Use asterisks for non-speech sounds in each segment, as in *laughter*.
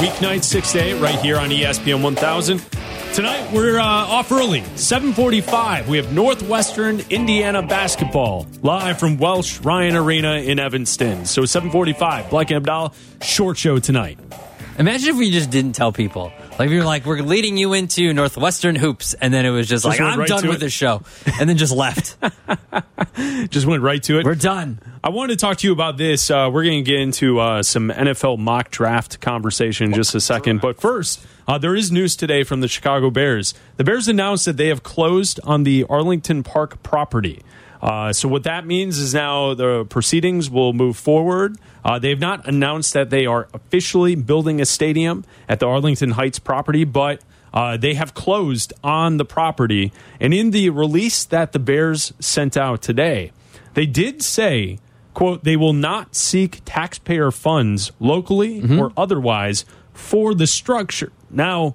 weeknight, 6 to 8, right here on ESPN 1000. Tonight, we're uh, off early, 745. We have Northwestern Indiana basketball live from Welsh Ryan Arena in Evanston. So 745, Black and Abdallah, short show tonight. Imagine if we just didn't tell people. Like we were like, we're leading you into Northwestern hoops, and then it was just, Just like, I'm right done with it. this show, and then just left. *laughs* Just went right to it. we're done. I wanted to talk to you about this. Uh, we're going to get into uh, some NFL mock draft conversation in just a second. But first, uh, there is news today from the Chicago Bears. The Bears announced that they have closed on the Arlington Park property. Uh, so what that means is now the proceedings will move forward. Uh, they have not announced that they are officially building a stadium at the Arlington Heights property, but uh, they have closed on the property. And in the release that the Bears sent out today, they did say, quote, they will not seek taxpayer funds locally or otherwise for the structure. Now,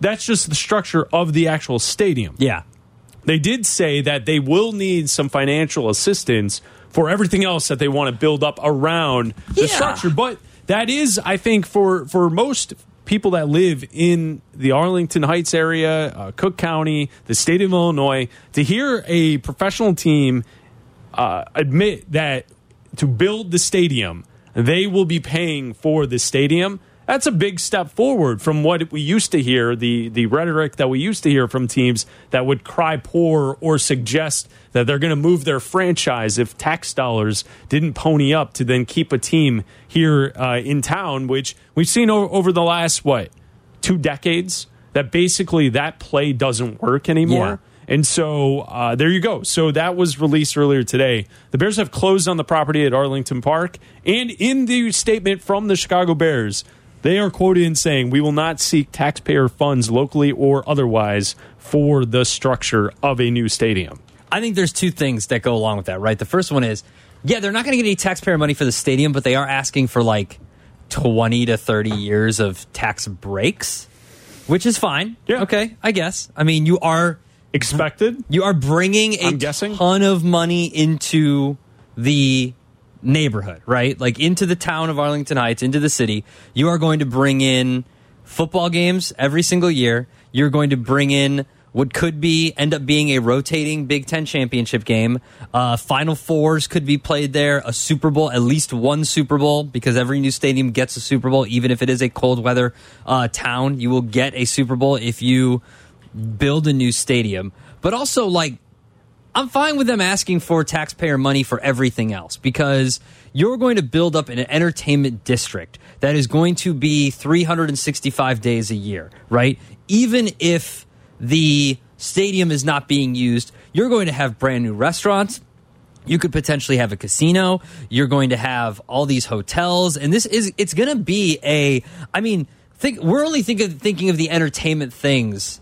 that's just the structure of the actual stadium. Yeah. They did say that they will need some financial assistance for everything else that they want to build up around the Yeah. structure. But that is, I think, for for most people that live in the Arlington Heights area, uh, Cook County, the state of Illinois, to hear a professional team uh, admit that to build the stadium, they will be paying for the stadium. That's a big step forward from what we used to hear, the, the rhetoric that we used to hear from teams that would cry poor or suggest that they're going to move their franchise if tax dollars didn't pony up to then keep a team here uh, in town, which we've seen o- over the last, what, two decades, that basically that play doesn't work anymore. Yeah. And so uh, there you go. So that was released earlier today. The Bears have closed on the property at Arlington Park. And in the statement from the Chicago Bears, they are quoted in saying, We will not seek taxpayer funds locally or otherwise for the structure of a new stadium. I think there's two things that go along with that, right? The first one is, yeah, they're not going to get any taxpayer money for the stadium, but they are asking for like 20 to 30 years of tax breaks, which is fine. Yeah. Okay, I guess. I mean, you are Expected? you are bringing a I'm guessing. ton of money into the neighborhood, right? Like into the town of Arlington Heights, into the city. You are going to bring in football games every single year. You're going to bring in what could be end up being a rotating Big Ten championship game. Uh, Final fours could be played there. A Super Bowl, at least one Super Bowl, because every new stadium gets a Super Bowl, even if it is a cold weather uh, town. You will get a Super Bowl if you build a new stadium. But also, like, I'm fine with them asking for taxpayer money for everything else because you're going to build up an entertainment district that is going to be 365 days a year, right? Even if the stadium is not being used, you're going to have brand new restaurants. You could potentially have a casino. You're going to have all these hotels, and this is it's going to be a. I mean, think we're only thinking thinking of the entertainment things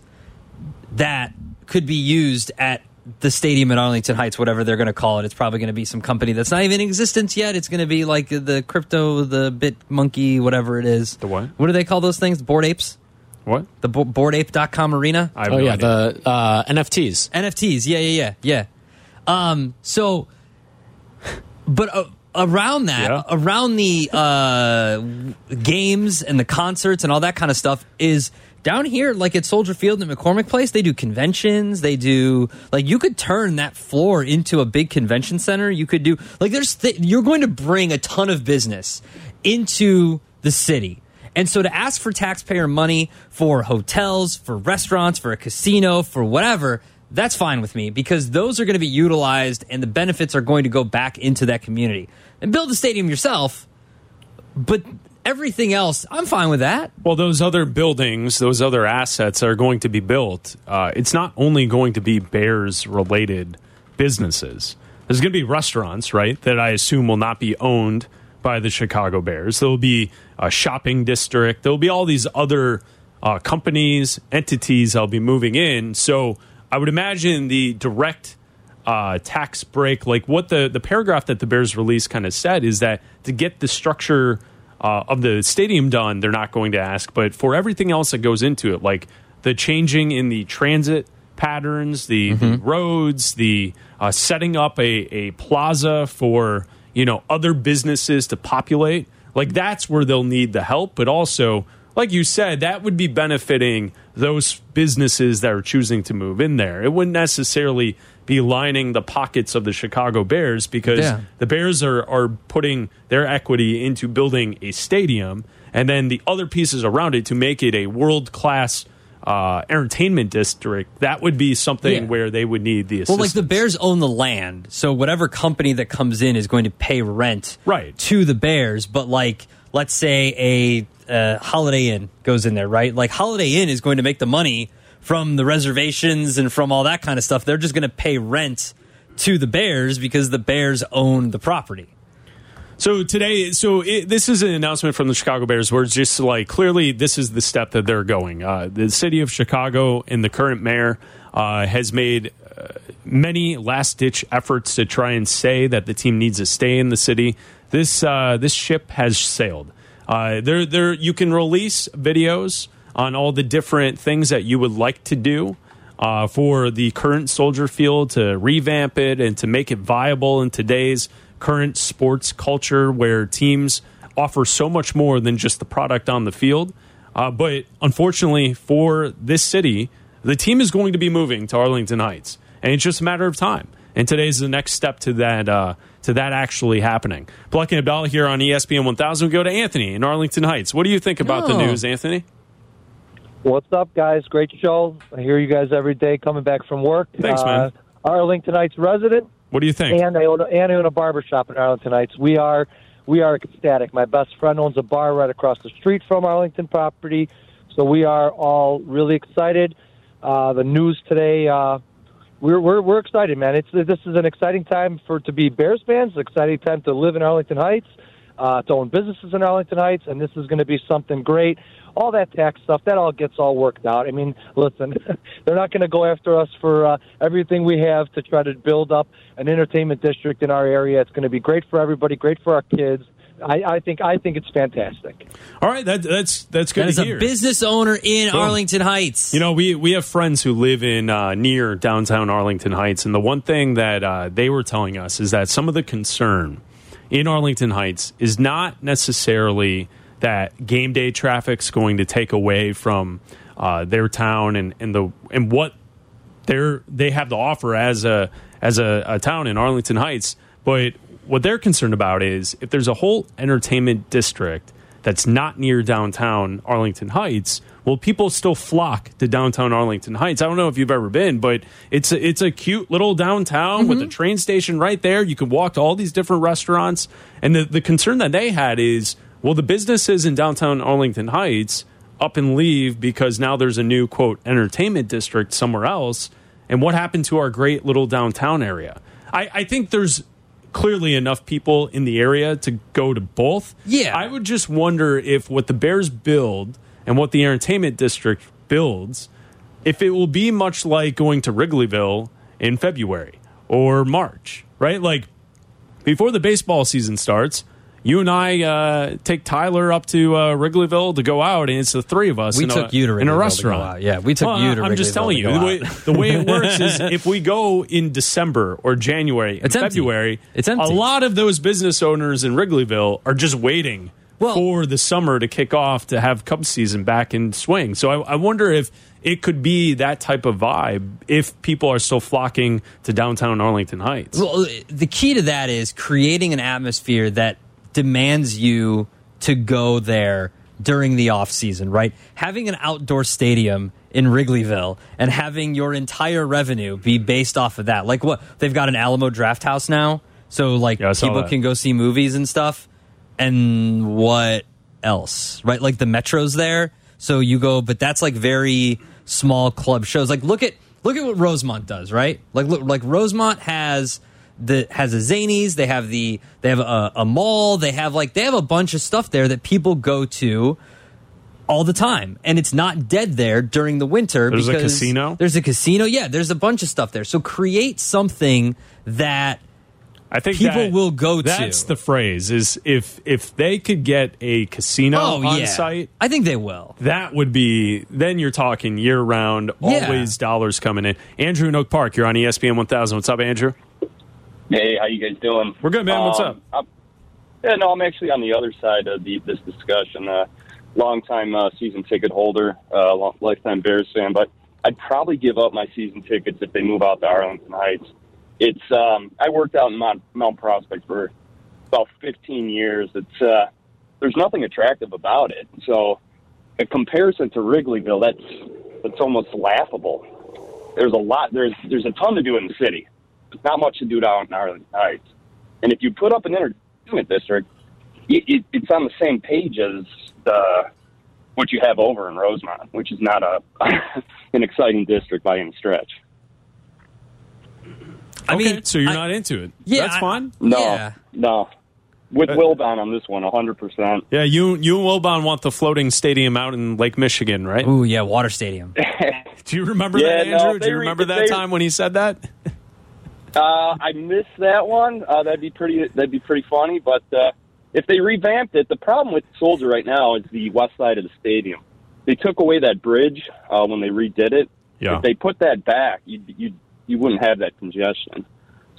that could be used at the stadium in Arlington Heights, whatever they're going to call it. It's probably going to be some company that's not even in existence yet. It's going to be like the crypto, the bit monkey, whatever it is. The what? What do they call those things? Bored apes? What? The bo- boredape.com arena? I have Oh no yeah, idea. the uh, NFTs. NFTs. Yeah, yeah, yeah, yeah. Um, so, but uh, around that, Yeah. around the uh, games and the concerts and all that kind of stuff is down here, like at Soldier Field and McCormick Place. They do conventions. They do like you could turn that floor into a big convention center. You could do like there's th- you're going to bring a ton of business into the city. And so to ask for taxpayer money for hotels, for restaurants, for a casino, for whatever, that's fine with me because those are going to be utilized and the benefits are going to go back into that community. And build the stadium yourself, but everything else, I'm fine with that. Well, those other buildings, those other assets are going to be built. Uh, it's not only going to be Bears related businesses. There's going to be restaurants, right, that I assume will not be owned by the Chicago Bears. There'll be a shopping district. There'll be all these other uh, companies, entities that'll be moving in. So I would imagine the direct uh, tax break, like what the, the paragraph that the Bears release kind of said, is that to get the structure uh, of the stadium done, they're not going to ask. But for everything else that goes into it, like the changing in the transit patterns, the, the roads, the uh, setting up a, a plaza for you know other businesses to populate, like that's where they'll need the help. But also, like you said, that would be benefiting those businesses that are choosing to move in there. It wouldn't necessarily be lining the pockets of the Chicago Bears because Yeah. the Bears are, are putting their equity into building a stadium and then the other pieces around it to make it a world class uh, entertainment district. That would be something Yeah. where they would need the assistance. Well, like the Bears own the land, so whatever company that comes in is going to pay rent Right. to the Bears. But like, let's say a uh, Holiday Inn goes in there, right? Like Holiday Inn is going to make the money from the reservations and from all that kind of stuff. They're just going to pay rent to the Bears because the Bears own the property. So today, so it, this is an announcement from the Chicago Bears where it's just like clearly this is the step that they're going. Uh, the city of Chicago and the current mayor uh, has made uh, many last ditch efforts to try and say that the team needs to stay in the city. This uh, this ship has sailed. Uh, there, there, you can release videos on all the different things that you would like to do uh, for the current Soldier Field to revamp it and to make it viable in today's current sports culture where teams offer so much more than just the product on the field. Uh, but unfortunately for this city, the team is going to be moving to Arlington Heights, and it's just a matter of time. And today is the next step to that uh, to that actually happening. Black and Abdallah here on ESPN 1000. We go to Anthony in Arlington Heights. What do you think about the Oh. news, Anthony? What's up, guys? Great show. I hear you guys every day coming back from work. Thanks, man. Uh, Arlington Heights resident, What do you think? and I own, a, and I own a barber shop in Arlington Heights. We are we are ecstatic. My best friend owns a bar right across the street from Arlington property, so we are all really excited. Uh, the news today, uh, we're, we're we're excited, man. It's this is an exciting time for to be Bears fans. An exciting time to live in Arlington Heights, uh, to own businesses in Arlington Heights, and this is going to be something great. All that tax stuff, that all gets all worked out. I mean, listen, *laughs* they're not going to go after us for uh, everything we have to try to build up an entertainment district in our area. It's going to be great for everybody, great for our kids. I, I think I think it's fantastic. All right, that, that's that's good That is to a business owner in Boom. Arlington Heights. You know, we we have friends who live in uh, near downtown Arlington Heights, and the one thing that uh, they were telling us is that some of the concern in Arlington Heights is not necessarily that game day traffic's going to take away from uh, their town and, and the and what they're they have to offer as a as a, a town in Arlington Heights. But what they're concerned about is if there's a whole entertainment district that's not near downtown Arlington Heights, will people still flock to downtown Arlington Heights? I don't know if you've ever been, but it's a, it's a cute little downtown with a mm-hmm. train station right there. You can walk to all these different restaurants, and the the concern that they had is well, the businesses in downtown Arlington Heights up and leave because now there's a new quote entertainment district somewhere else. And what happened to our great little downtown area? I, I think there's clearly enough people in the area to go to both. Yeah. I would just wonder if what the Bears build and what the entertainment district builds, if it will be much like going to Wrigleyville in February or March, right? Like before the baseball season starts, you and I uh, take Tyler up to uh, Wrigleyville to go out, and it's the three of us. We in took a, you to in a Wrigleyville restaurant. Yeah, we took Well, you to I'm just telling you the way, the way it works is *laughs* if we go in December or January, It's. February, It's empty. A lot of those business owners in Wrigleyville are just waiting Well- for the summer to kick off to have Cubs season back in swing. So I, I wonder if it could be that type of vibe if people are still flocking to downtown Arlington Heights. Well, the key to that is creating an atmosphere that demands you to go there during the off season, right? Having an outdoor stadium in Wrigleyville and having your entire revenue be based off of that. Like what they've got an Alamo Draft House now, so like Yeah, people that. can go see movies and stuff. And what else? Right? Like the Metro's there, so you go, but that's like very small club shows. Like look at look at what Rosemont does, right? Like look, like Rosemont has the has a Zanies, they have the they have a, a mall, they have like they have a bunch of stuff there that people go to all the time, and it's not dead there during the winter. There's a casino? There's a casino. Yeah, there's a bunch of stuff there. So create something that I think people that- will go to. That's the phrase. Is if if they could get a casino oh on yeah, site, I think they will. that would be. Then you're talking year round, Yeah. always dollars coming in. Andrew in Oak Park, you're on ESPN 1000. What's up, Andrew? Hey, how you guys doing? We're good, man. What's Um, I'm- Yeah, no, I'm actually on the other side of the, this discussion. Uh, longtime uh, season ticket holder, uh, long, lifetime Bears fan, but I'd probably give up my season tickets if they move out to Arlington Heights. It's um, I worked out in Mount, Mount Prospect for about 15 years. It's uh, there's nothing attractive about it. So, in comparison to Wrigleyville, that's that's almost laughable. There's a lot. There's there's a ton to do in the city. Not much to do down in Arlington Heights. And if you put up an entertainment district, it, it, it's on the same page as the what you have over in Rosemont, which is not a *laughs* an exciting district by any stretch. I okay, mean, so you're I- not into it. Yeah, that's I- fine. No, Yeah. no. With Uh, Wilbon on this one, 100%. Yeah, you you and Wilbon want the floating stadium out in Lake Michigan, right? Ooh, yeah, Water Stadium. *laughs* Do you remember Yeah, that, Andrew? if Do you remember that they- time when he said that? Uh, I missed that one. Uh, that'd be pretty. That'd be pretty funny. But uh, if they revamped it, the problem with Soldier right now is the west side of the stadium. They took away that bridge uh, when they redid it. Yeah. If they put that back, you you you wouldn't have that congestion.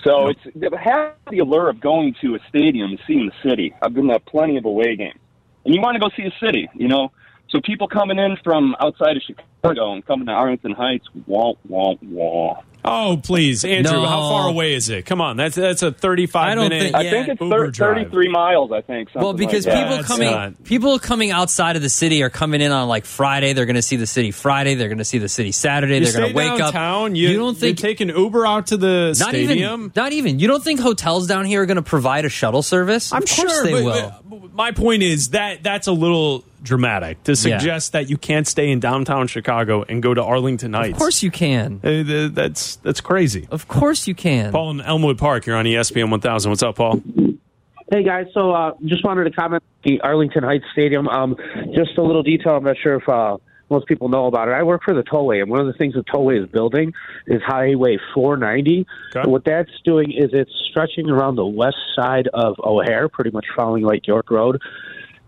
So it's it has the allure of going to a stadium and seeing the city. I've been to plenty of away games, and you want to go see a city, you know. So people coming in from outside of Chicago and coming to Arlington Heights, wah wah wah. Oh, please, Andrew. No. How far away is it? Come on, that's that's a 35 I don't minute. think- I think it's thir- 33 miles, I think. Well, because like people coming not- people coming outside of the city are coming in on like Friday. They're going to see the city Friday. They're going to see the city Saturday. You they're going to wake downtown. up. You, don't think you take an Uber out to the not stadium? even not even you don't think hotels down here are going to provide a shuttle service? I'm of course sure they but- will. but my point is that that's a little dramatic to suggest that you can't stay in downtown Chicago and go to Arlington Heights. of course you can. Uh, th- that's that's crazy. Of course you can. Paul in Elmwood Park, you're on ESPN 1000. What's up, Paul? Hey guys, so uh, just wanted to comment on the Arlington Heights Stadium. Um, just a little detail. I'm not sure if uh, most people know about it. I work for the Tollway, and one of the things the Tollway is building is Highway 490. Okay. What that's doing is it's stretching around the west side of O'Hare, pretty much following Lake York Road.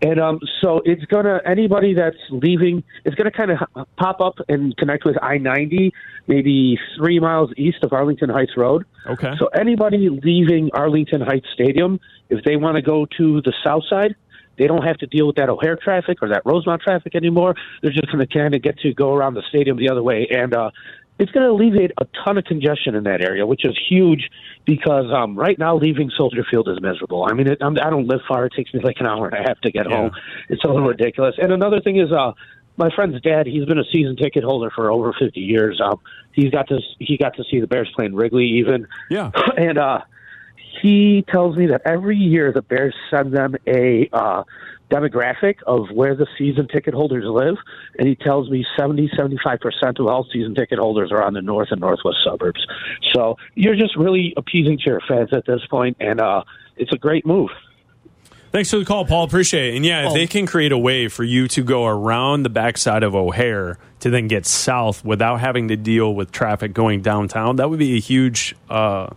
And um, so it's gonna anybody that's leaving, it's gonna kind of pop up and connect with I ninety, maybe three miles east of Arlington Heights Road. Okay. So anybody leaving Arlington Heights Stadium, if they want to go to the south side, they don't have to deal with that O'Hare traffic or that Rosemont traffic anymore. They're just going to kind of get to go around the stadium the other way, and uh, it's going to alleviate a ton of congestion in that area, which is huge because um, right now leaving Soldier Field is miserable. I mean, it, I'm, I don't live far; it takes me like an hour and a half to get Yeah. home. It's a little ridiculous. And another thing is, uh, my friend's dad, he's been a season ticket holder for over 50 years. Um, he's got to he got to see the Bears play in Wrigley even. Yeah. *laughs* and uh, he tells me that every year the Bears send them a uh, demographic of where the season ticket holders live, and he tells me 70, 75 percent of all season ticket holders are on the north and northwest suburbs. So you're just really appeasing to your fans at this point, and uh, it's a great move. Thanks for the call, Paul. Appreciate it. And yeah, if they can create a way for you to go around the backside of O'Hare to then get south without having to deal with traffic going downtown, that would be a huge uh,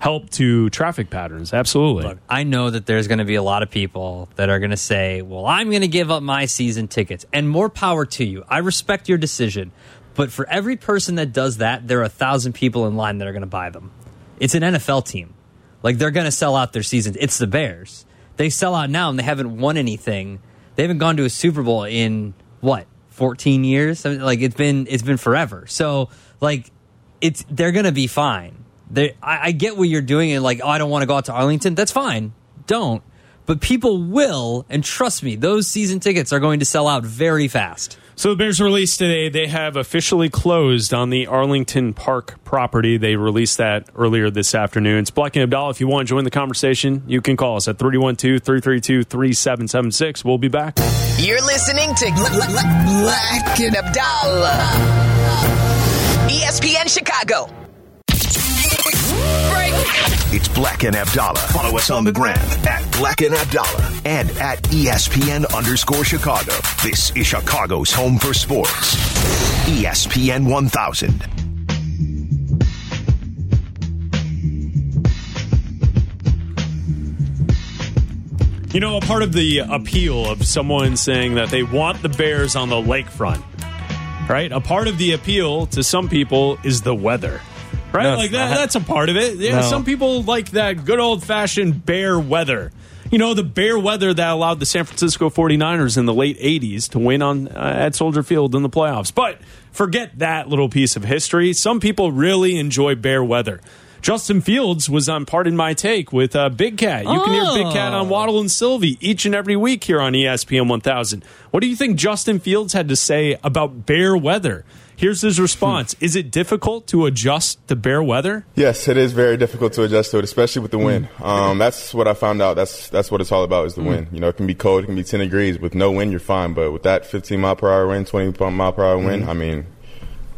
help to traffic patterns. Absolutely. Look, I know that there's going to be a lot of people that are going to say, "Well, I'm going to give up my season tickets." And more power to you. I respect your decision, but for every person that does that, there are a thousand people in line that are going to buy them. It's an NFL team. Like they're going to sell out their seasons. It's the Bears. They sell out now and they haven't won anything. They haven't gone to a Super Bowl in what? 14 years? Like it's been it's been forever. So, like it's they're going to be fine. They, I, I get what you're doing, and like, oh, I don't want to go out to Arlington. That's fine. Don't. But people will, and trust me, those season tickets are going to sell out very fast. So the Bears released today. They have officially closed on the Arlington Park property. They released that earlier this afternoon. It's Black and Abdallah. If you want to join the conversation, you can call us at 312-332-3776. We'll be back. You're listening to Bla- Bla- Bla- Black and Abdallah. ESPN Chicago. It's Black and Abdallah. Follow us on the gram at Black and Abdallah and at ESPN underscore Chicago. This is Chicago's home for sports. ESPN 1000. You know, a part of the appeal of someone saying that they want the Bears on the lakefront, right? A part of the appeal to some people is the weather, right? No, like that, that's a part of it. Yeah, No. some people like that good old fashioned bear weather. you know, the bear weather that allowed the San Francisco 49ers in the late 80s to win on uh, at Soldier Field in the playoffs. But forget that little piece of history. Some people really enjoy bear weather. Justin Fields was on Pardon My Take with uh, Big Cat. You can hear Big Cat on Waddle and Silvy each and every week here on ESPN 1000. What do you think Justin Fields had to say about bear weather? Here's his response. Hmm. Is it difficult to adjust to bear weather? Yes, it is very difficult to adjust to it, especially with the hmm. wind. Um, that's what I found out. That's that's what it's all about is the hmm. wind. You know, it can be cold, it can be 10 degrees. With no wind, you're fine. But with that 15 mile per hour wind, 20 mile per hour wind, I mean,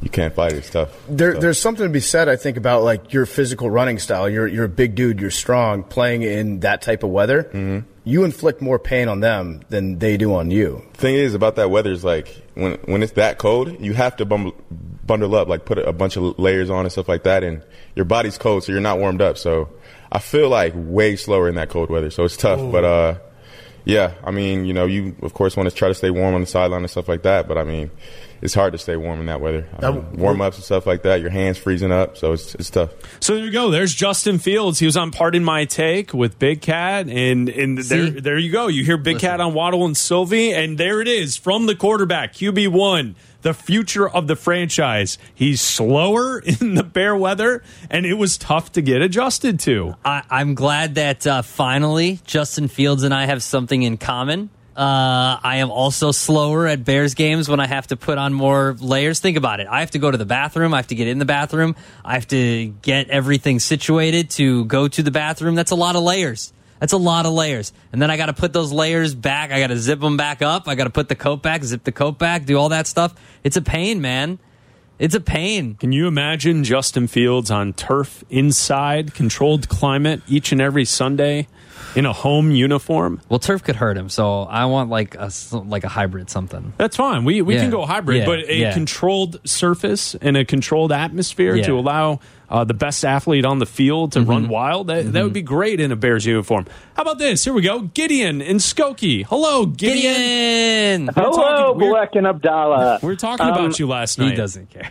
you can't fight it. It's tough. There, So- there's something to be said, I think, about like your physical running style. You're you're a big dude. You're strong. Playing in that type of weather, Mm-hmm. you inflict more pain on them than they do on you. thing is about that weather is like when when it's that cold, you have to bundle, bundle up, like put a bunch of layers on and stuff like that, and your body's cold, so you're not warmed up. So I feel like way slower in that cold weather, so it's tough. But uh, yeah, I mean, you know, you of course want to try to stay warm on the sideline and stuff like that, but I mean, it's hard to stay warm in that weather. I mean, warm ups and stuff like that, your hands freezing up, so it's it's tough. So there you go. There's Justin Fields. He was on Pardon My Take with Big Cat, and and there See? there you go. You hear Big Cat on Waddle and Silvy, and there it is from the quarterback QB one, the future of the franchise. He's slower *laughs* in the bear weather, and it was tough to get adjusted to. I, I'm glad that uh, finally Justin Fields and I have something in common. Uh, I am also slower at Bears games when I have to put on more layers. Think about it. I have to go to the bathroom. I have to get in the bathroom. I have to get everything situated to go to the bathroom. That's a lot of layers. That's a lot of layers. And then I got to put those layers back. I got to zip them back up. I got to put the coat back, zip the coat back, do all that stuff. It's a pain, man. It's a pain. Can you imagine Justin Fields on turf inside controlled climate each and every Sunday in a home uniform? Well, turf could hurt him, so I want like a like a hybrid something. That's fine. We we Yeah. can go hybrid, Yeah. but a Yeah. controlled surface and a controlled atmosphere Yeah. to allow uh, the best athlete on the field to Mm-hmm. run wild. That, that would be great in a Bears uniform. How about this? Here we go. Gideon in Skokie. Hello, Gideon. Gideon. We're Hello, talking- we're- Black and Abdallah. We *laughs* were talking Um, about you last night. He doesn't care.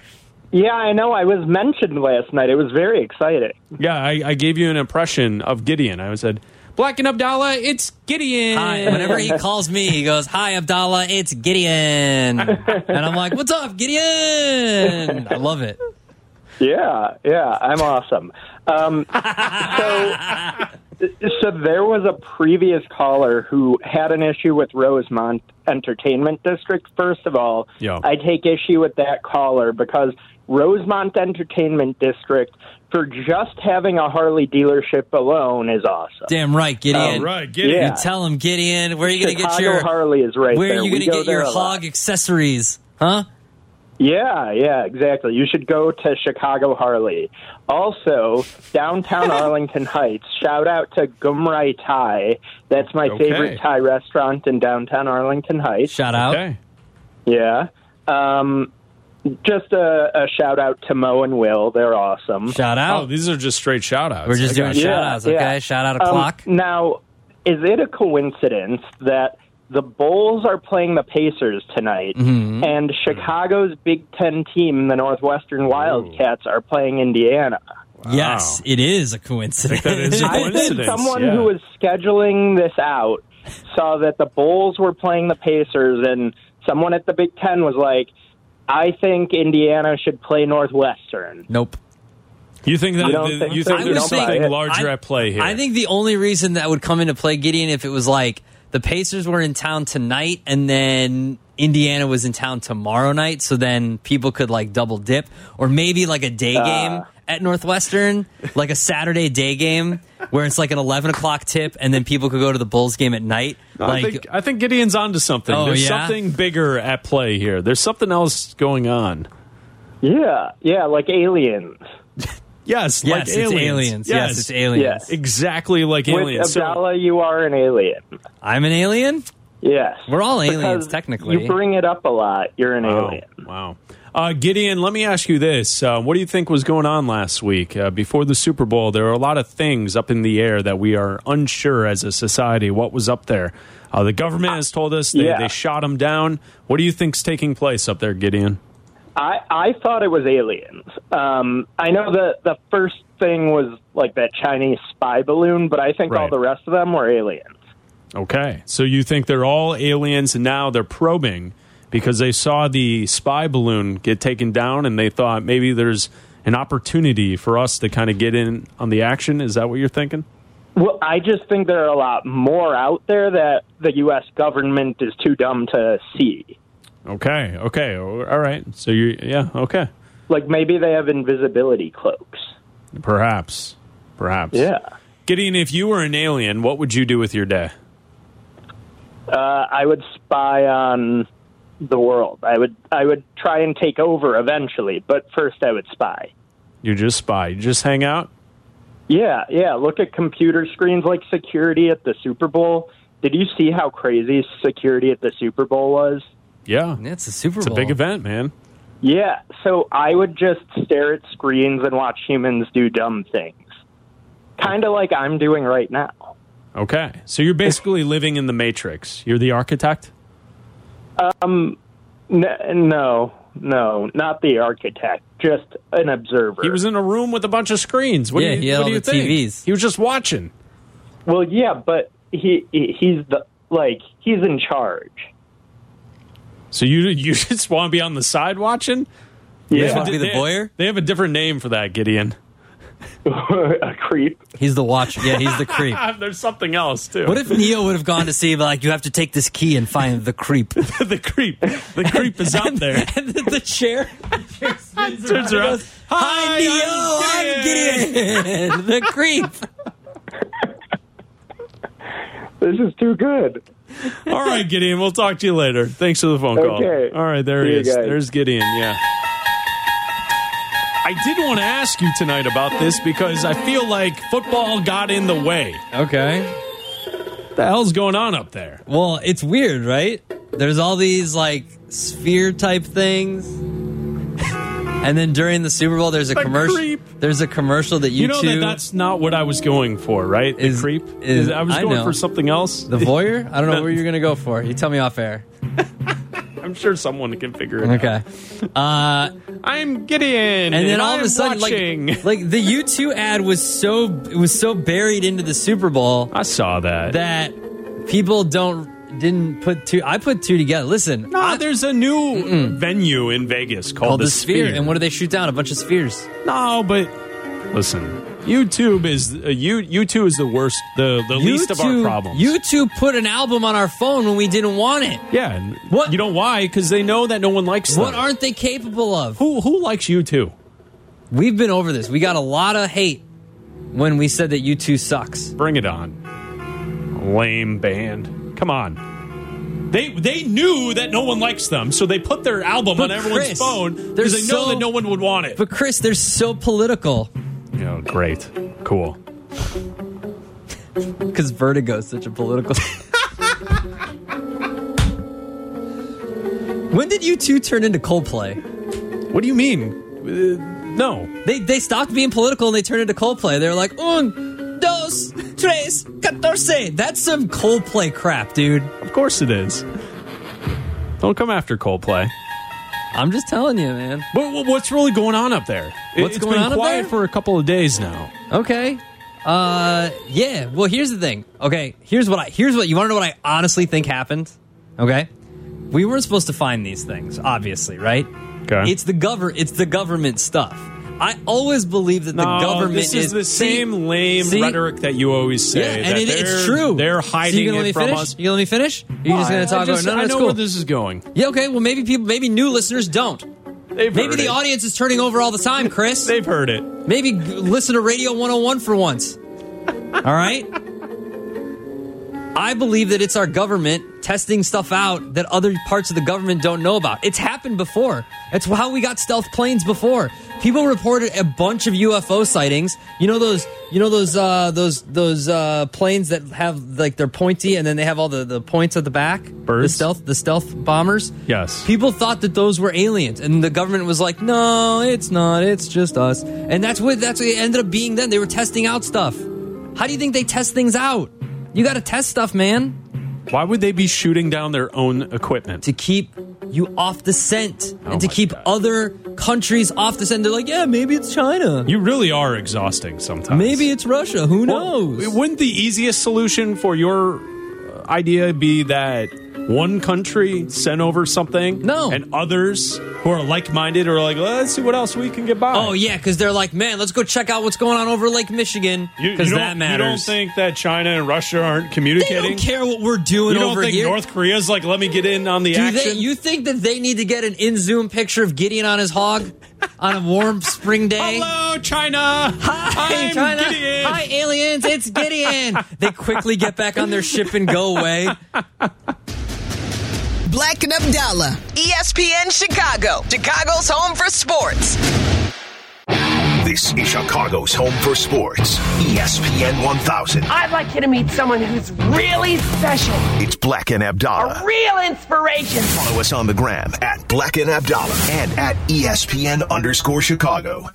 Yeah, I know. I was mentioned last night. It was very exciting. Yeah, I, I gave you an impression of Gideon. I said, Black and Abdallah, it's Gideon. Hi. Whenever he calls me, he goes, "Hi, Abdallah, it's Gideon," and I'm like, "What's up, Gideon?" I love it. Yeah, yeah, I'm awesome. Um, so, so there was a previous caller who had an issue with Rosemont Entertainment District. First of all, Yeah. I take issue with that caller because Rosemont Entertainment District, for just having a Harley dealership alone, is awesome. Damn right, Gideon. Um, all right, Gideon. Yeah. You tell him, Gideon. Where are you going to get your Harley is right Where there. are you going to get your there lot. hog accessories? Huh? Yeah, yeah, exactly. You should go to Chicago Harley. Also, downtown *laughs* Arlington Heights. Shout out to Gumrai Thai. That's my Okay. favorite Thai restaurant in downtown Arlington Heights. Shout out. Okay. Yeah. Um, just a, a shout out to Mo and Will. They're awesome. Shout Oh, out. these are just straight shout outs. We're just doing Yeah, shout outs, okay? yeah. Shout out Um, o'clock. Now, is it a coincidence that the Bulls are playing the Pacers tonight, Mm-hmm. and Chicago's Big Ten team, the Northwestern Wildcats, are playing Indiana? yes, it is a coincidence. that is a *laughs* I think coincidence, someone yeah. who was scheduling this out saw that the Bulls were playing the Pacers, and someone at the Big Ten was like, "I think Indiana should play Northwestern." nope. You think that You don't you think think, so? there's You don't something larger I- at play here? I think the only reason that would come into play, Gideon, if it was like the Pacers were in town tonight and then Indiana was in town tomorrow night, so then people could like double dip, or maybe like a day Uh. game at Northwestern, like a Saturday day game where it's like an eleven o'clock tip, and then people could go to the Bulls game at night. I like think I think Gideon's onto something. Oh, There's yeah? something bigger at play here. There's something else going on. Yeah, yeah, like aliens. Yes, yes, like it's aliens. aliens. Yes, it's aliens. Yes. Exactly like With aliens. So- Abdallah, you are an alien. I'm an alien. Yes. We're all aliens, Because technically. You bring it up a lot. You're an wow. alien. Wow. Uh, Gideon, let me ask you this. Uh, what do you think was going on last week? Uh, before the Super Bowl, there are a lot of things up in the air that we are unsure as a society what was up there. Uh, the government has told us they, Yeah. they shot him down. What do you think's taking place up there, Gideon? I, I thought it was aliens. Um, I know the the first thing was like that Chinese spy balloon, but I think all the rest of them were aliens. Okay. So you think they're all aliens and now they're probing because they saw the spy balloon get taken down and they thought maybe there's an opportunity for us to kind of get in on the action. Is that what you're thinking? Well, I just think there are a lot more out there that the U.S. government is too dumb to see. Okay. Okay. All right. So you, yeah. Okay. Like maybe they have invisibility cloaks. Perhaps. Perhaps. Yeah. Gideon, if you were an alien, what would you do with your day? Uh, I would spy on the world. I would I would try and take over eventually, but first I would spy. You just spy. You just hang out. Yeah, yeah. Look at computer screens like security at the Super Bowl. Did you see how crazy security at the Super Bowl was? Yeah. It's a Super It's a big event, man. Yeah, so I would just stare at screens and watch humans do dumb things. Kind of like I'm doing right now. Okay. So you're basically living in the Matrix. You're the architect? Um, n- no, no, not the architect, just an observer. He was in a room with a bunch of screens. What Yeah, do you, he had what all do you the think? TVs. He was just watching. well, yeah, but he, he he's the like he's in charge. So you *laughs* you just want to be on the side watching? You Yeah, just want to be the They- voyeur? They have a different name for that, Gideon. *laughs* a creep. He's the watcher. Yeah, he's the creep. *laughs* There's something else too. What if Neo would have gone to see, like, you have to take this key and find the creep? the creep? The creep is out there. and the, the chair Turns around. Hi, Neo, I'm Gideon. the creep. This is too good. *laughs* All right, Gideon. We'll talk to you later. Thanks for the phone call. Okay. All right, there See he is. guys. There's Gideon. Yeah. I did want to ask you tonight about this because I feel like football got in the way. Okay. What the hell's going on up there? Well, it's weird, right? There's all these, like, sphere type things. And then during the Super Bowl, there's a commercial. creep. There's a commercial that you, You know two, that that's not what I was going for, right? The Is- creep. is- I was I going know. for something else. the voyeur. I don't know *laughs* No. where you're gonna go for. You tell me off air. *laughs* I'm sure someone can figure it out. Okay. Uh, I'm Gideon, and then all of I'm a sudden, watching. like, *laughs* like the U2 ad was so it was so buried into the Super Bowl I saw that. that people don't didn't put two. I put two together. Listen, no, I, there's a new venue in Vegas called, called the, sphere. And what do they shoot down? A bunch of spheres. No, but listen, U2 is uh, you. U2 is the worst, the the least of our U2 problems. U2 put an album on our phone when we didn't want it. yeah, and What- You know why? Because they know that no one likes What them. aren't they capable of? who who likes U2? We've been over this. We got a lot of hate when we said that U2 sucks. Bring it on. Lame band. Come on. They they knew that no one likes them, so they put their album But on everyone's Chris, phone because they know that no one would want it. But Chris, they're so political Yeah, great, cool. *laughs* because Vertigo is such a political. *laughs* when did U2 turn into Coldplay? What do you mean? Uh, no, They they stopped being political and they turned into Coldplay. They were like un, dos, tres, catorce. That's some Coldplay crap, dude. of course it is. Don't come after Coldplay. I'm just telling you, man. But what's really going on up there? It- What's it's going been on up quiet there? for a couple of days now. Okay. Uh yeah. Well, here's the thing. Okay, here's what I here's what you want to know what I honestly think happened? Okay? We weren't supposed to find these things, obviously, right? Okay. It's the govern it's the government stuff. I always believe that the No, government this is, the see- same lame see? rhetoric that you always say. Yeah, and that it, it's true. They're So hiding me it from finish? us. You gonna let me finish? Or you just gonna talk I just- about? No, no, I know cool. where this is going. Yeah, okay. Well, maybe people, maybe new listeners don't. They've Maybe the it. audience is turning over all the time, Chris. *laughs* They've heard it. Maybe listen to Radio 101 for once. All right? I believe that it's our government testing stuff out that other parts of the government don't know about. It's happened before. That's how we got stealth planes before. People reported a bunch of UFO sightings. You know those you know those uh those those uh planes that have like they're pointy and then they have all the, the points at the back? Birds, The stealth the stealth bombers? Yes. People thought that those were aliens, and the government was like, "No, it's not. It's just us." And that's what that's what it ended up being. Then they were testing out stuff. How do you think they test things out? You got to test stuff, man, Why would they be shooting down their own equipment? to keep you off the scent Oh and to keep God. other countries off the scent. They're like, "Yeah, maybe it's China. You really are exhausting sometimes. Maybe it's Russia. Who Well, knows?" wouldn't the easiest solution for your uh, idea be that one country sent over something? No. And others who are like minded are like, let's see what else we can get by. Oh yeah, because they're like, man, let's go check out what's going on over Lake Michigan You- you because don't- that matters. You don't think that China and Russia aren't communicating? they don't care what we're doing You don't over think here? North Korea's like, let me get in on the Do action? they, you think that they need to get an in zoom picture of Gideon on his hog on a warm spring day? Hello, China. Hi, I'm China. Gideon. Hi, aliens. It's Gideon. they quickly get back on their ship and go away. Black and Abdallah, ESPN Chicago, Chicago's home for sports. This is Chicago's home for sports. ESPN 1000. I'd like you to meet someone who's really special, It's Black and Abdallah. a real inspiration. Follow us on the gram at Black and Abdallah and at ESPN underscore Chicago.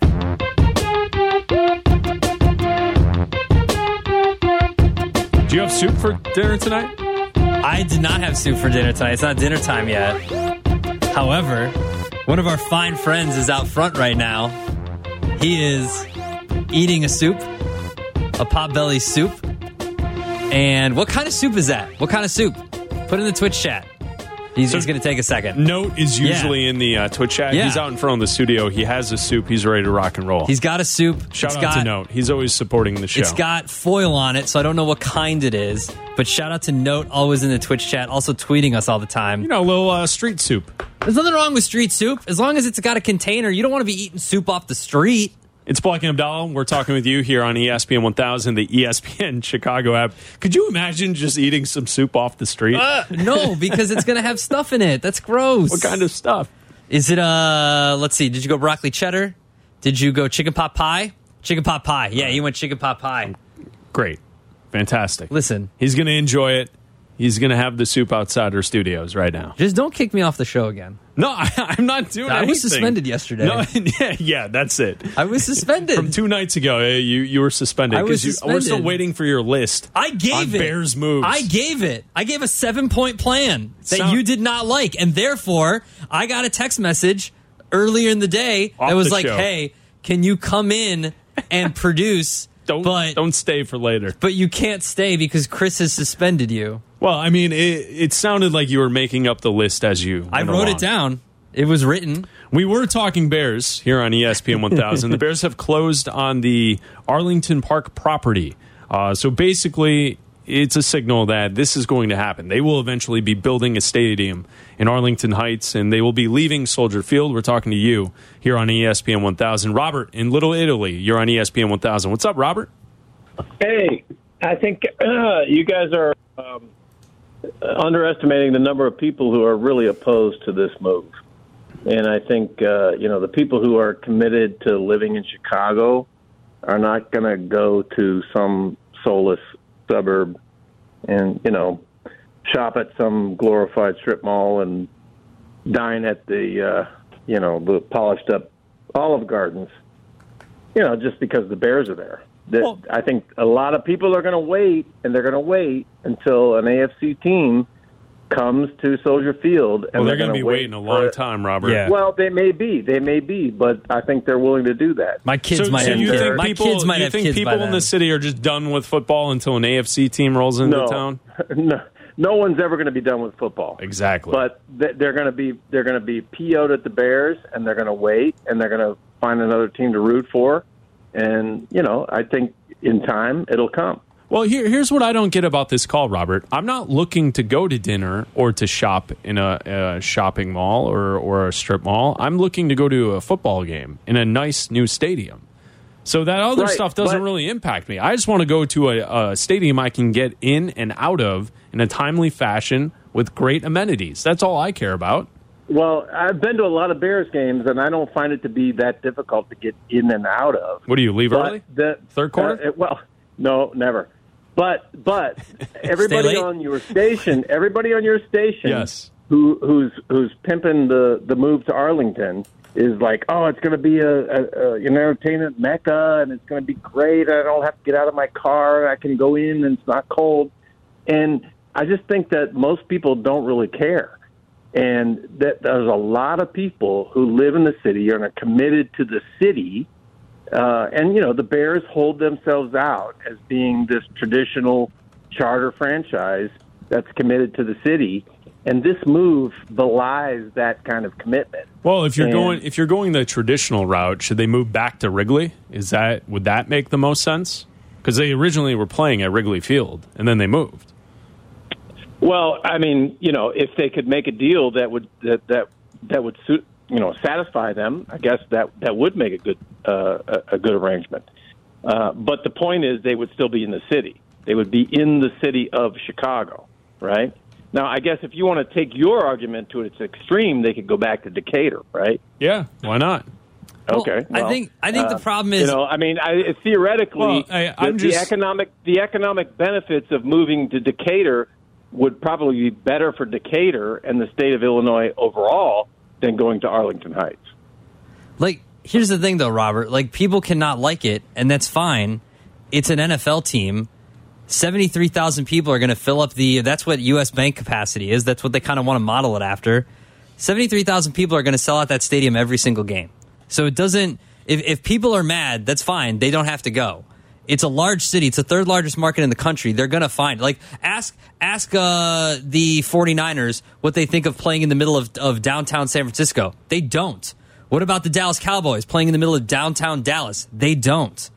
Do you have soup for dinner tonight? I did not have soup for dinner tonight. It's not dinner time yet. However, one of our fine friends is out front right now. He is eating a soup, a potbelly soup. And what kind of soup is that? What kind of soup? Put in the Twitch chat. He's, So- he's going to take a second. Note is Yeah. usually in the uh, Twitch chat. Yeah. He's out in front of the studio. He has a soup. He's ready to rock and roll. He's got a soup. Shout It's out got, to Note. He's always supporting the show. It's got foil on it, so I don't know what kind it is. But shout out to Note, always in the Twitch chat, also tweeting us all the time. you know, a little uh, street soup. There's nothing wrong with street soup. As long as it's got a container, you don't want to be eating soup off the street. It's Black and Abdallah. We're talking with you here on ESPN 1000, the ESPN *laughs* Chicago app. Could you imagine just eating some soup off the street? No, because it's going to have stuff in it. That's gross. what kind of stuff? Is it, uh, let's see, did you go broccoli cheddar? Did you go chicken pot pie? Chicken pot pie. Yeah, you went chicken pot pie. Great. Fantastic. Listen, He's going to enjoy it. He's going to have the soup outside our studios right now. just don't kick me off the show again. No, *laughs* I, am not doing I was suspended yesterday. No, *laughs* yeah, yeah, that's it. I was suspended. From two nights ago, uh, you you were suspended I was you, we're still waiting for your list. I gave it. Bears moves. I gave it. I gave a seven point plan that Sound- you did not like, and therefore I got a text message earlier in the day Off that was like, show. "Hey, can you come in and produce?" *laughs* don't but don't stay for later. but you can't stay because Chris has suspended you. Well, I mean, it, it sounded like you were making up the list as you. I wrote along. it down. It was written. We were talking Bears here on ESPN 1000. the Bears have closed on the Arlington Park property. Uh, so basically, it's a signal that this is going to happen. They will eventually be building a stadium in Arlington Heights, and they will be leaving Soldier Field. We're talking to you here on ESPN 1000. Robert in Little Italy, you're on ESPN 1000. What's up, Robert? Hey, I think uh, you guys are um, underestimating the number of people who are really opposed to this move. And I think, uh, you know, the people who are committed to living in Chicago are not going to go to some soulless suburb and, you know, shop at some glorified strip mall and dine at the, uh, you know, the polished up Olive Gardens, you know, just because the Bears are there. That Well- I think a lot of people are going to wait, and they're going to wait until an AFC team comes to Soldier Field, and Well, they're going gonna be wait waiting a long time, Robert. Yeah. Well, they may be, they may be, but I think they're willing to do that. My kids so, might so have you kids. think My people, kids might you have think kids people by in then. the city are just done with football until an AFC team rolls into no, town? *laughs* no, no one's ever going to be done with football. Exactly. But they're going to be they're going to be PO'd at the Bears, and they're going to wait, and they're going to find another team to root for, and you know I think in time it'll come. Well, here, here's what I don't get about this call, Robert. I'm not looking to go to dinner or to shop in a, a shopping mall or, or a strip mall. I'm looking to go to a football game in a nice new stadium. So that other Right, stuff doesn't but- really impact me. I just want to go to a, a stadium I can get in and out of in a timely fashion with great amenities. That's all I care about. Well, I've been to a lot of Bears games, and I don't find it to be that difficult to get in and out of. What do you leave But early? the Third quarter? uh, well, no, never. But but *laughs* everybody on your station, everybody on your station, Yes. who who's who's pimping the the move to Arlington is like, oh, it's going to be a, a, a an entertainment mecca, and it's going to be great. I don't have to get out of my car. I can go in, and it's not cold. And I just think that most people don't really care and that there's a lot of people who live in the city and are committed to the city. Uh, and you know, the Bears hold themselves out as being this traditional charter franchise that's committed to the city, and this move belies that kind of commitment. Well, if you're And- going if you're going the traditional route, should they move back to Wrigley? Is that would that make the most sense? Because they originally were playing at Wrigley Field and then they moved. Well, I mean, you know, if they could make a deal that would that that that would suit, you know, satisfy them, I guess that that would make a good uh, a, a good arrangement. Uh, but the point is, they would still be in the city. They would be in the city of Chicago, right? Now, I guess if you want to take your argument to its extreme, they could go back to Decatur, right? Yeah, why not? Okay. I well, think- I think the problem is you know, I mean, I, theoretically, Well, I- I'm the, the economic the economic benefits of moving to Decatur would probably be better for Decatur and the state of Illinois overall than going to Arlington Heights. Like, here's the thing, though, Robert. Like, people cannot like it, and that's fine. It's an NFL team. Seventy-three thousand people are going to fill up the. That's what U.S. Bank capacity is. That's what they kind of want to model it after. Seventy-three thousand people are going to sell out that stadium every single game. So it doesn't. If, if people are mad, that's fine. They don't have to go. It's a large city. It's the third largest market in the country. They're going to find like ask ask uh, the 49ers what they think of playing in the middle of, of downtown San Francisco. They don't. What about the Dallas Cowboys playing in the middle of downtown Dallas? They don't.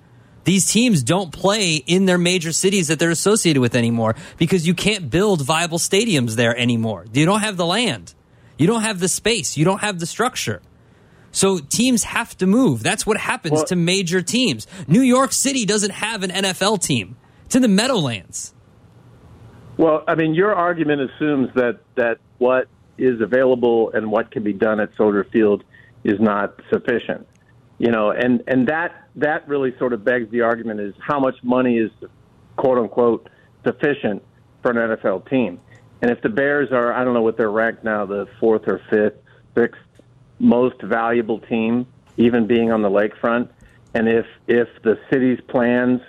These teams don't play in their major cities that they're associated with anymore because you can't build viable stadiums there anymore. You don't have the land. You don't have the space. You don't have the structure. So teams have to move. That's what happens Well- to major teams. New York City doesn't have an NFL team. It's in the Meadowlands. Well, I mean, your argument assumes that that what is available and what can be done at Soldier Field is not sufficient. You know, and and that that really sort of begs the argument: is how much money is quote unquote sufficient for an NFL team? And if the Bears are, I don't know what they're ranked now, the fourth or fifth, sixth most valuable team, even being on the lakefront, and if if the city's plans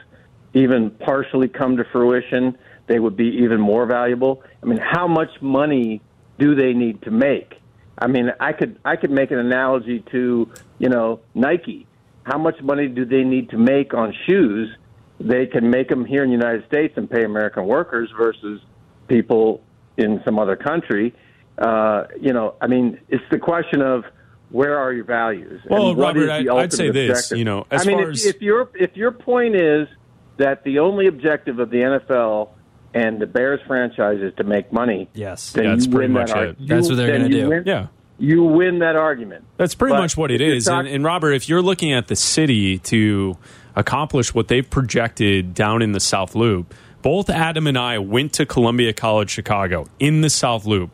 even partially come to fruition, they would be even more valuable. I mean, how much money do they need to make? I mean, I could I could make an analogy to you know Nike. How much money do they need to make on shoes? They can make them here in the United States and pay American workers versus people in some other country. Uh, you know, I mean, it's the question of where are your values? and Well, what Robert, is the I- I'd ultimate say this, you know, as I mean, far if, as- if your if your point is that the only objective of the NFL and the Bears franchise is to make money, yes, then Yeah, that's you pretty win much that it. argument. That's what they're gonna do. win- Yeah. you win that argument. That's pretty But much what it is. if talk- and, and Robert, if you're looking at the city to accomplish what they've projected down in the South Loop, both Adam and I went to Columbia College Chicago in the South Loop.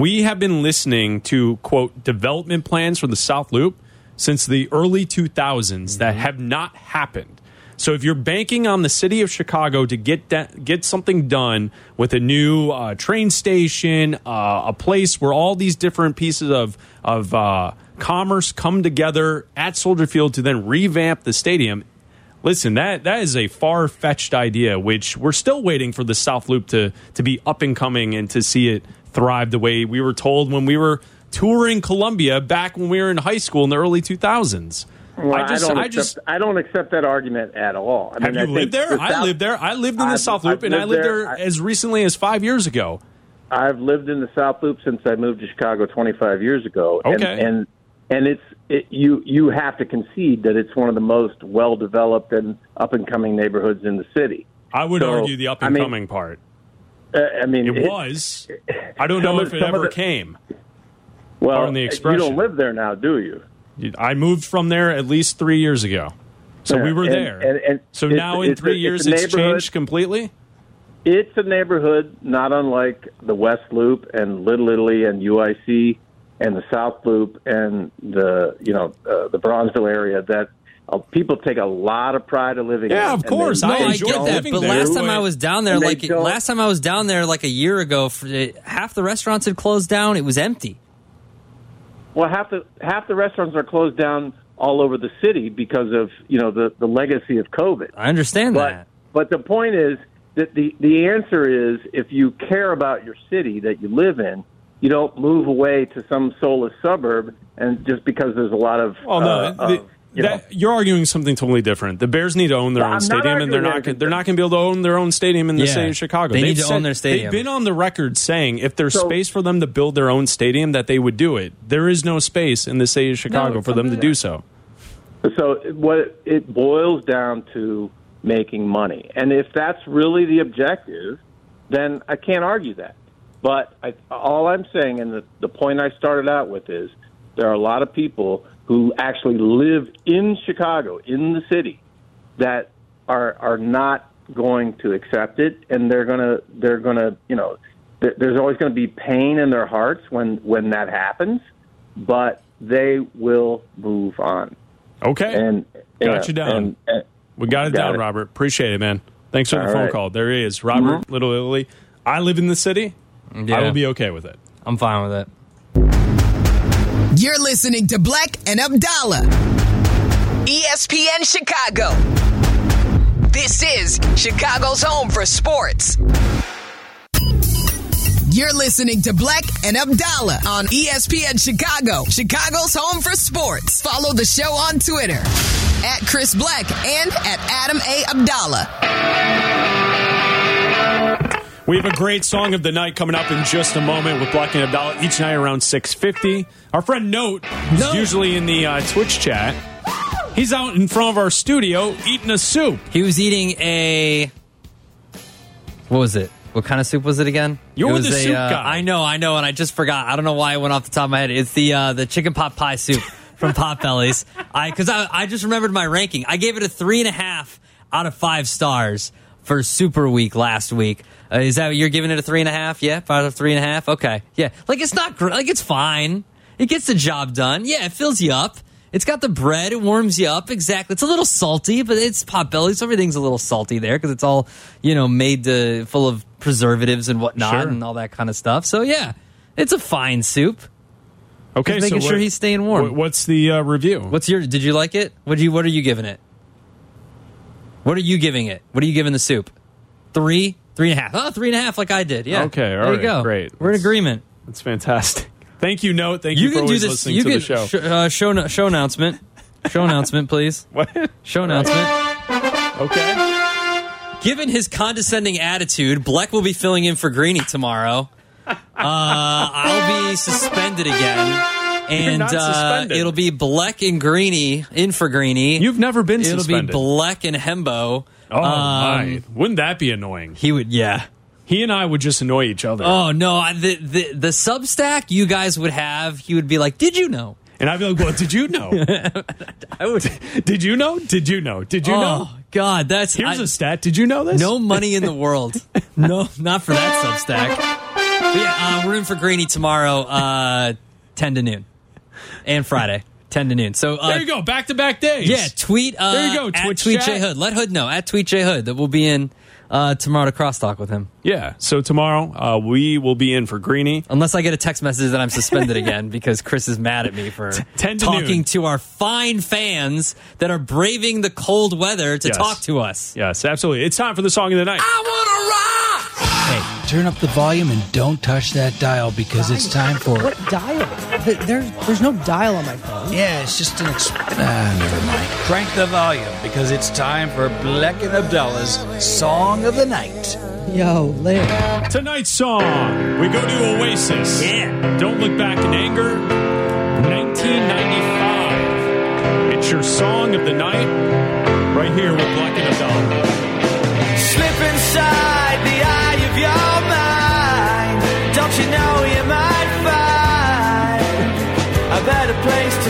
We have been listening to quote development plans for the South Loop since the early 2000s that have not happened. So if you're banking on the city of Chicago to get that, get something done with a new uh, train station, uh, a place where all these different pieces of of uh, commerce come together at Soldier Field to then revamp the stadium, listen, that that is a far fetched idea. Which we're still waiting for the South Loop to to be up and coming and to see it thrive the way we were told when we were touring Columbia back when we were in high school in the early 2000s. Well, I just, don't I accept, just I don't accept that argument at all. I have mean, I you think lived there? the I South- lived there. I lived in the I've- South Loop, I've and I lived lived there. there I- as recently as five years ago. I've lived in the South Loop since I moved to Chicago 25 years ago. And, Okay. and and it's it, you you have to concede that it's one of the most well developed and up and coming neighborhoods in the city. I would So, argue the up I and mean, coming part. Uh, I mean, It was. I don't know if it ever the- came. Well, Pardon the you don't live there now, do you? I moved from there at least three years ago, so Yeah, we were and- there. and- and so it's- now in it's a- three it's years, a it's neighborhood- changed completely. It's a neighborhood not unlike the West Loop and Little Italy and UIC and the South Loop and the you know uh, the Bronzeville area that people take a lot of pride of living. Yeah, in, of course. they- No, I I, get that. But there, last time I was down there, And like last time I was down there, like a year ago, uh, half the restaurants had closed down. It was empty. Well, half the half the restaurants are closed down all over the city because of you know the the legacy of COVID. I understand But that. but the point is that the the answer is if you care about your city that you live in, you don't move away to some soulless suburb and just because there's a lot of Well, no, uh, the- of you know. that, you're arguing something totally different. The Bears need to own their No, own I'm stadium, and they're not they're not going to be able to own their own stadium in the Yeah. city of Chicago. They They've need to own their stadium. They've been on the record saying if there's So- space for them to build their own stadium, that they would do it. There is no space in the city of Chicago for them to do so. So what it boils down to making money, and if that's really the objective, then I can't argue that. But I, all I'm saying, and the, the point I started out with is, there are a lot of people who actually live in Chicago, in the city, that are are not going to accept it, and they're gonna they're gonna you know, there- there's always going to be pain in their hearts when when that happens, but they will move on. Okay, And got yeah, you down. and- and- we got it got down, it. Robert. Appreciate it, man. Thanks for the phone right. call. There he is, Robert Mhm. Little Italy. I live in the city. I will be okay with it. I'm fine with it. You're listening to Black and Abdallah. ESPN Chicago. This is Chicago's home for sports. You're listening to Black and Abdallah on ESPN Chicago, Chicago's home for sports. Follow the show on Twitter at Chris Black and at Adam A. Abdallah. We have a great song of the night coming up in just a moment with Black and Abdallah each night around 6.50. Our friend Note, who's Note. usually in the uh, Twitch chat, he's out in front of our studio eating a soup. He was eating a. What was it? What kind of soup was it again? You're It was the a, soup uh, guy. I know, I know, and I just forgot. I don't know why it went off the top of my head. It's the uh, the chicken pot pie soup from Potbelly's. *laughs* I because I, I just remembered my ranking. I gave it a three and a half out of five stars for Super Week last week. Uh, is that you're giving it a three and a half? Yeah, out of three and a half. Okay, yeah. Like it's not gr- like it's fine. It gets the job done. Yeah, it fills you up. It's got the bread. It warms you up. Exactly. It's a little salty, but it's Potbelly's. So everything's a little salty there because it's all you know made to, full of preservatives and whatnot Sure. and all that kind of stuff. So yeah, it's a fine soup. Okay, Just making so sure what- he's staying warm. what's the uh, review? What's your? Did you like it? What do you? What are you giving it? What are you giving it? What are you giving the soup? Three, three and a half. Oh, three and a half, like I did. Yeah. Okay, all there right, you go. great. We're in agreement. That's fantastic. *laughs* Thank you, Note. Thank you, You for can do always this. listening You to can the show. sh- uh, show no- show announcement. Show announcement, please. *laughs* what? Show announcement. Okay. Given his condescending attitude, Bleck will be filling in for Greeny tomorrow. Uh, I'll be suspended again. *laughs* And uh, it'll be Bleck and Greeny in for Greeny. You've never been suspended. It'll be Bleck and Hembo. Oh, Um, my. Wouldn't that be annoying? He would, yeah. He and I would just annoy each other. Oh no, I- the the the Substack you guys would have. He would be like, "Did you know?" And I'd be like, well, did you know? *laughs* I would. *laughs* did you know? Did you know? Did you know? oh know? God, that's Here's I- a stat. Did you know this? no money in the world. *laughs* no, not for that Substack. But yeah, uh, we're in for Greeny tomorrow, uh, ten to noon, and Friday, ten to noon. So uh, There you go. Back to back days. Yeah, tweet. Uh, There you go, At tweet chat. J Hood. Let Hood know at tweet J Hood that we'll be in uh, tomorrow to crosstalk with him. Yeah. So tomorrow uh, we will be in for Greeny. Unless I get a text message that I'm suspended *laughs* again because Chris is mad at me for 10 to talking noon. to our fine fans that are braving the cold weather to Yes. talk to us. Yes, absolutely. It's time for the song of the night. Hey, turn up the volume and don't touch that dial because it's time for. What dial? There's there's no dial on my phone. Yeah, it's just an. Exp- ah, never mind. Crank the volume because it's time for Black and Abdallah's Song of the Night. Yo, Larry. Tonight's song, we go to Oasis. Yeah. Don't look back in anger. 1995. It's your song of the night, right here with Black and Abdallah. You know you might find a better place to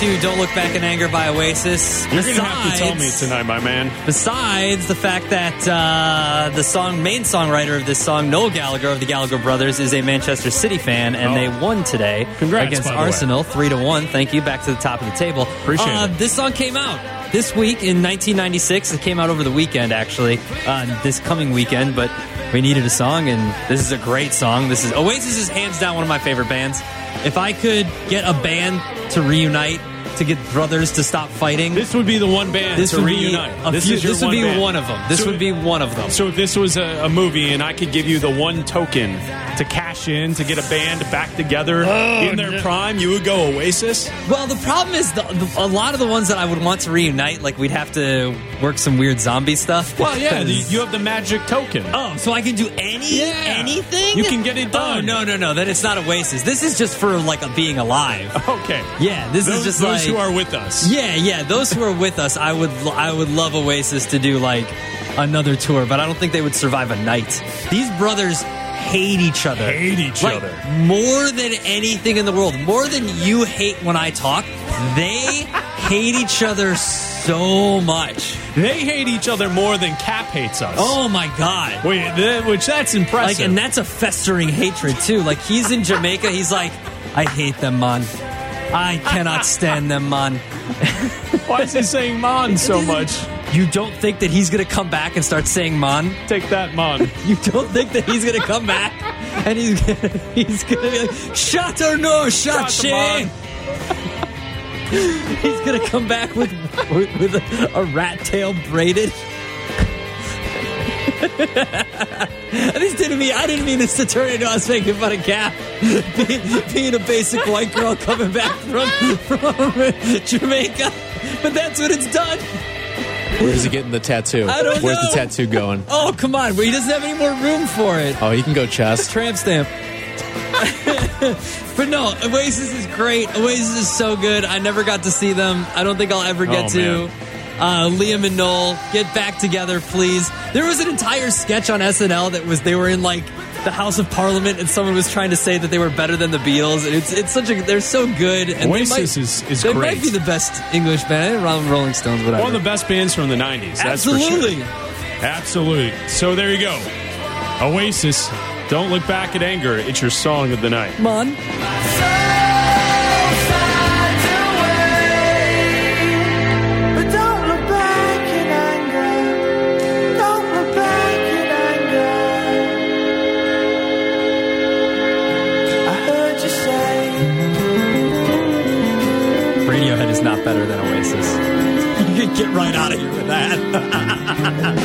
to "Don't Look Back in Anger" by Oasis. You're going to have to tell me tonight, my man. Besides the fact that uh, the song main songwriter of this song, Noel Gallagher of the Gallagher Brothers, is a Manchester City fan, and Oh. they won today Congrats, against way. Arsenal, three to one. Thank you. Back to the top of the table. Appreciate uh, it. This song came out this week in 1996. It came out over the weekend, actually, uh, this coming weekend, but. We needed a song, and this is a great song. This is Oasis is hands down one of my favorite bands. If I could get a band to reunite, to get brothers to stop fighting, This would be the one band this to would reunite. Be this few- is this would one be band. one of them. This So- would be one of them. So if this was a, a movie and I could give you the one token to cash in to get a band back together Oh, in their prime, you would go Oasis. Well, the problem is the, the, a lot of the ones that I would want to reunite, like we'd have to work some weird zombie stuff. Well, yeah, you have the magic token. Oh, so I can do any anything? You can get it Oh done. no, no, no! Then it's not Oasis. This is just for like a being alive. Okay. Yeah, this those, is just those like who are with us. Yeah, yeah. Those who are with us, I would, I would love Oasis to do like another tour, but I don't think they would survive a night. These brothers hate each other. Hate each Like, other. more than anything in the world. More than you hate when I talk, they *laughs* hate each other so much. They hate each other more than Cap hates us. Oh my god. Wait, th- which that's impressive. Like, and that's a festering hatred too. Like he's in Jamaica, he's like, I hate them, man. I cannot stand them, man. *laughs* Why is he saying "mon" so much? You don't think that he's gonna come back and start saying "man"? Take that, mon. *laughs* You don't think that he's gonna come back and he's gonna, *laughs* he's gonna be like, "Shot or no Shot Shane." *laughs* he's gonna come back with with, with a, a rat tail braided. *laughs* this didn't mean I didn't mean this to turn into us making fun of Cap being, being a basic white girl coming back from from Jamaica, but that's what it's done. Where's he getting the tattoo? I don't Where's know. the tattoo going? Oh come on, but he doesn't have any more room for it. Oh, he can go chest. Tramp stamp. *laughs* *laughs* but no, Oasis is great. Oasis is so good. I never got to see them. I don't think I'll ever get Oh, to. man. Uh, Liam and Noel, get back together, please. There was an entire sketch on SNL that was they were in like the House of Parliament, and someone was trying to say that they were better than the Beatles. And it's it's such a they're so good. And Oasis they might, is- is they great. might be the best English band. Rolling Rolling Stones, whatever. One of the best bands from the 90s. That's for Absolutely. sure. Absolutely. So there you go. Oasis. Don't look back at anger. It's your song of the night. Man. But don't look back in anger. Don't look back in anger. I heard you say. Radiohead is not better than Oasis. *laughs* You could get right out of here with that. *laughs*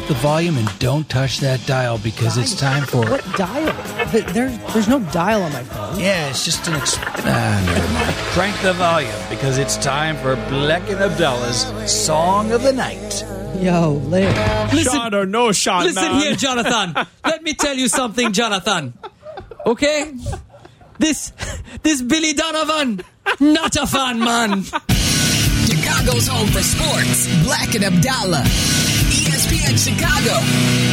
up the volume and don't touch that dial because it's time for. What dial? Th- There's there's no dial on my phone. Yeah, it's just an. Exp- ah, never mind. Crank the volume because it's time for Black and Abdallah's Song of the Night. Yo, Larry. Listen, Shot or no shot, listen man. here, Jonathan. Let me tell you something, Jonathan. Okay? This this Billy Donovan, not a fan, man. Chicago's home for sports. Black and Abdallah. Chicago.